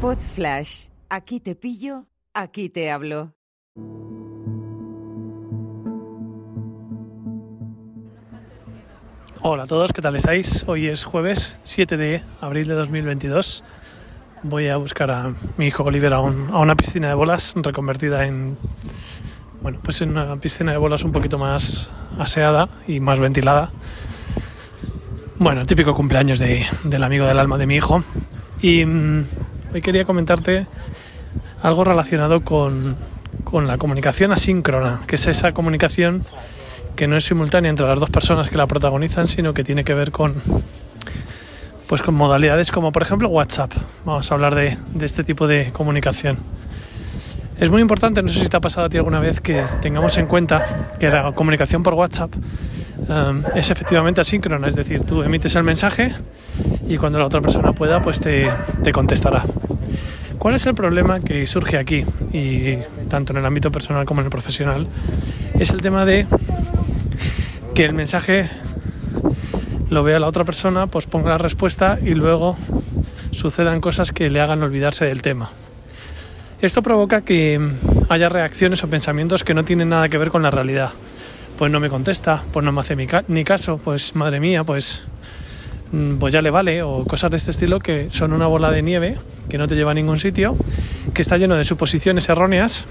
Pod Flash. Aquí te pillo, aquí te hablo. Hola a todos, ¿qué tal estáis? Hoy es jueves 7 de abril de 2022. Voy a buscar a mi hijo Oliver a, un- a una piscina de bolas reconvertida en, bueno, pues en una piscina de bolas un poquito más aseada y más ventilada. Bueno, típico cumpleaños de- del amigo del alma de mi hijo. Y mm, hoy quería comentarte algo relacionado con, con la comunicación asíncrona, que es esa comunicación que no es simultánea entre las dos personas que la protagonizan, sino que tiene que ver con pues con modalidades como por ejemplo WhatsApp. Vamos a hablar de, de este tipo de comunicación. Es muy importante, no sé si te ha pasado a ti alguna vez, que tengamos en cuenta que la comunicación por WhatsApp um, es efectivamente asíncrona, es decir, tú emites el mensaje y cuando la otra persona pueda, pues te, te contestará. ¿Cuál es el problema que surge aquí? Y tanto en el ámbito personal como en el profesional, es el tema de que el mensaje lo vea la otra persona, pues ponga la respuesta y luego sucedan cosas que le hagan olvidarse del tema. Esto provoca que haya reacciones o pensamientos que no tienen nada que ver con la realidad. Pues no me contesta, pues no me hace ni caso, pues madre mía, pues, pues ya le vale, o cosas de este estilo que son una bola de nieve que no te lleva a ningún sitio, que está lleno de suposiciones erróneas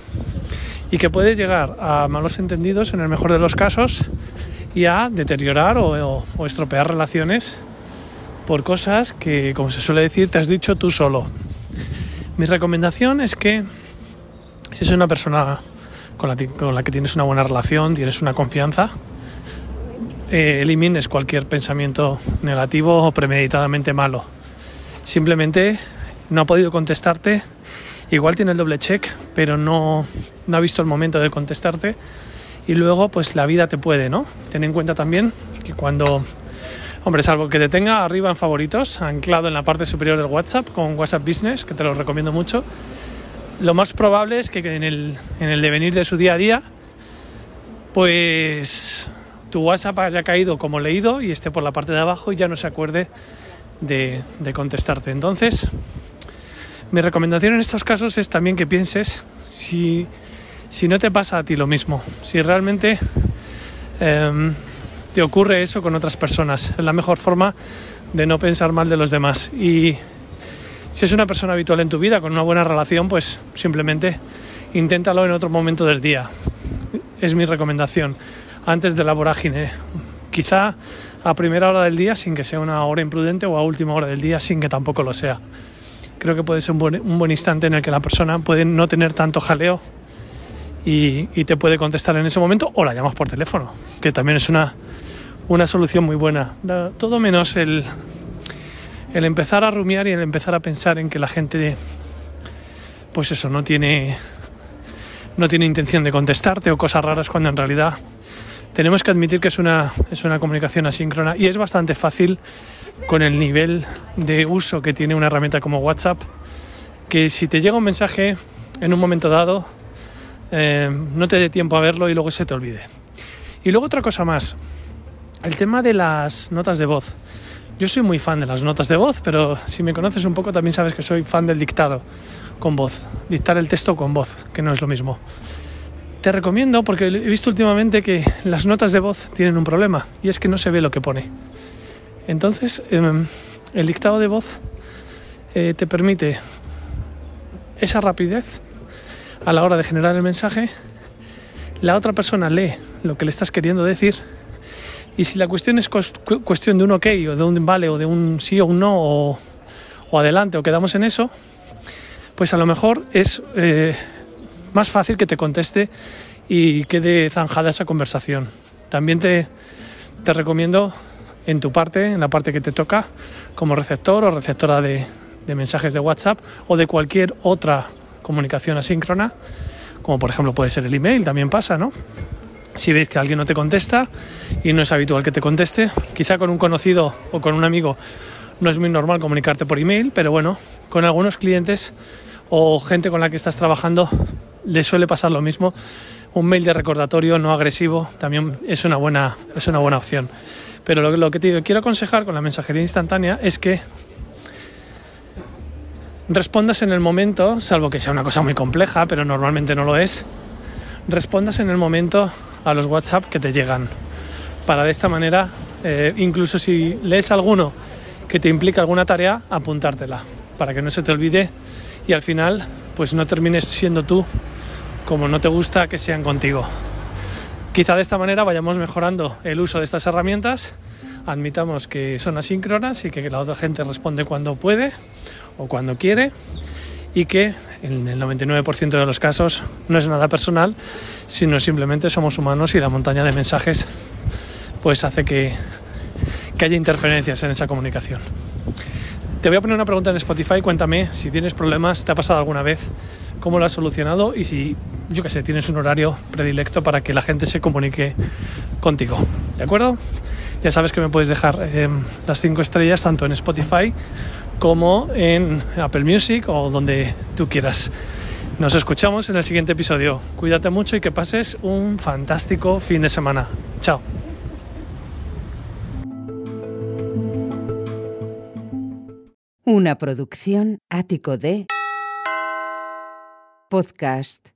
y que puede llegar a malos entendidos en el mejor de los casos y a deteriorar o, estropear relaciones por cosas que, como se suele decir, te has dicho tú solo. Mi recomendación es que si es una persona con la que tienes una buena relación, tienes una confianza, eh, elimines cualquier pensamiento negativo o premeditadamente malo. Simplemente no ha podido contestarte, igual tiene el doble check, pero no, ha visto el momento de contestarte y luego pues la vida te puede, ¿no? Ten en cuenta también que cuando, hombre, salvo que te tenga arriba en favoritos, anclado en la parte superior del WhatsApp con WhatsApp Business, que te lo recomiendo mucho, lo más probable es que en el, en el devenir de su día a día, pues tu WhatsApp haya caído como leído y esté por la parte de abajo y ya no se acuerde de, contestarte. Entonces, mi recomendación en estos casos es también que pienses si, si no te pasa a ti lo mismo, si realmente em, te ocurre eso con otras personas. Es la mejor forma de no pensar mal de los demás. Y si es una persona habitual en tu vida, con una buena relación, pues simplemente inténtalo en otro momento del día. Es mi recomendación. Antes de la vorágine. Quizá a primera hora del día sin que sea una hora imprudente o a última hora del día sin que tampoco lo sea. Creo que puede ser un buen, un buen instante en el que la persona puede no tener tanto jaleo y, y te puede contestar en ese momento o la llamas por teléfono, que también es una, una solución muy buena. Todo menos el, el empezar a rumiar y el empezar a pensar en que la gente, pues eso, no tiene, no tiene intención de contestarte o cosas raras cuando en realidad tenemos que admitir que es una, es una comunicación asíncrona y es bastante fácil con el nivel de uso que tiene una herramienta como WhatsApp, que si te llega un mensaje en un momento dado, eh, no te dé tiempo a verlo y luego se te olvide. Y luego otra cosa más, el tema de las notas de voz. Yo soy muy fan de las notas de voz, pero si me conoces un poco también sabes que soy fan del dictado con voz, dictar el texto con voz, que no es lo mismo. Te recomiendo porque he visto últimamente que las notas de voz tienen un problema y es que no se ve lo que pone. Entonces, em, el dictado de voz eh, te permite esa rapidez a la hora de generar el mensaje. La otra persona lee lo que le estás queriendo decir y si la cuestión es cuestión de un ok o de un vale o de un sí o un no o, o adelante o quedamos en eso, pues a lo mejor es eh, más fácil que te conteste y quede zanjada esa conversación. También te, te recomiendo en tu parte, en la parte que te toca, como receptor o receptora de, de mensajes de WhatsApp o de cualquier otra comunicación asíncrona, como por ejemplo puede ser el email, también pasa, ¿no? Si veis que alguien no te contesta y no es habitual que te conteste, quizá con un conocido o con un amigo no es muy normal comunicarte por email, pero bueno, con algunos clientes o gente con la que estás trabajando les suele pasar lo mismo. Un mail de recordatorio no agresivo también es una buena, es una buena opción. Pero lo, que quiero aconsejar con la mensajería instantánea es que respondas en el momento, salvo que sea una cosa muy compleja, pero normalmente no lo es, respondas en el momento a los WhatsApp que te llegan. Para de esta manera, eh, incluso si lees alguno que te implica alguna tarea, apuntártela, para que no se te olvide y al final pues no termines siendo tú como no te gusta que sean contigo. Quizá de esta manera vayamos mejorando el uso de estas herramientas, admitamos que son asíncronas y que la otra gente responde cuando puede o cuando quiere y que en el 99% de los casos no es nada personal, sino simplemente somos humanos y la montaña de mensajes pues hace que, que haya interferencias en esa comunicación. Te voy a poner una pregunta en Spotify, cuéntame si tienes problemas, te ha pasado alguna vez, cómo lo has solucionado y si, yo qué sé, tienes un horario predilecto para que la gente se comunique contigo. ¿De acuerdo? Ya sabes que me puedes dejar eh, las cinco estrellas tanto en Spotify como en Apple Music o donde tú quieras. Nos escuchamos en el siguiente episodio. Cuídate mucho y que pases un fantástico fin de semana. Chao. Una producción ático de podcast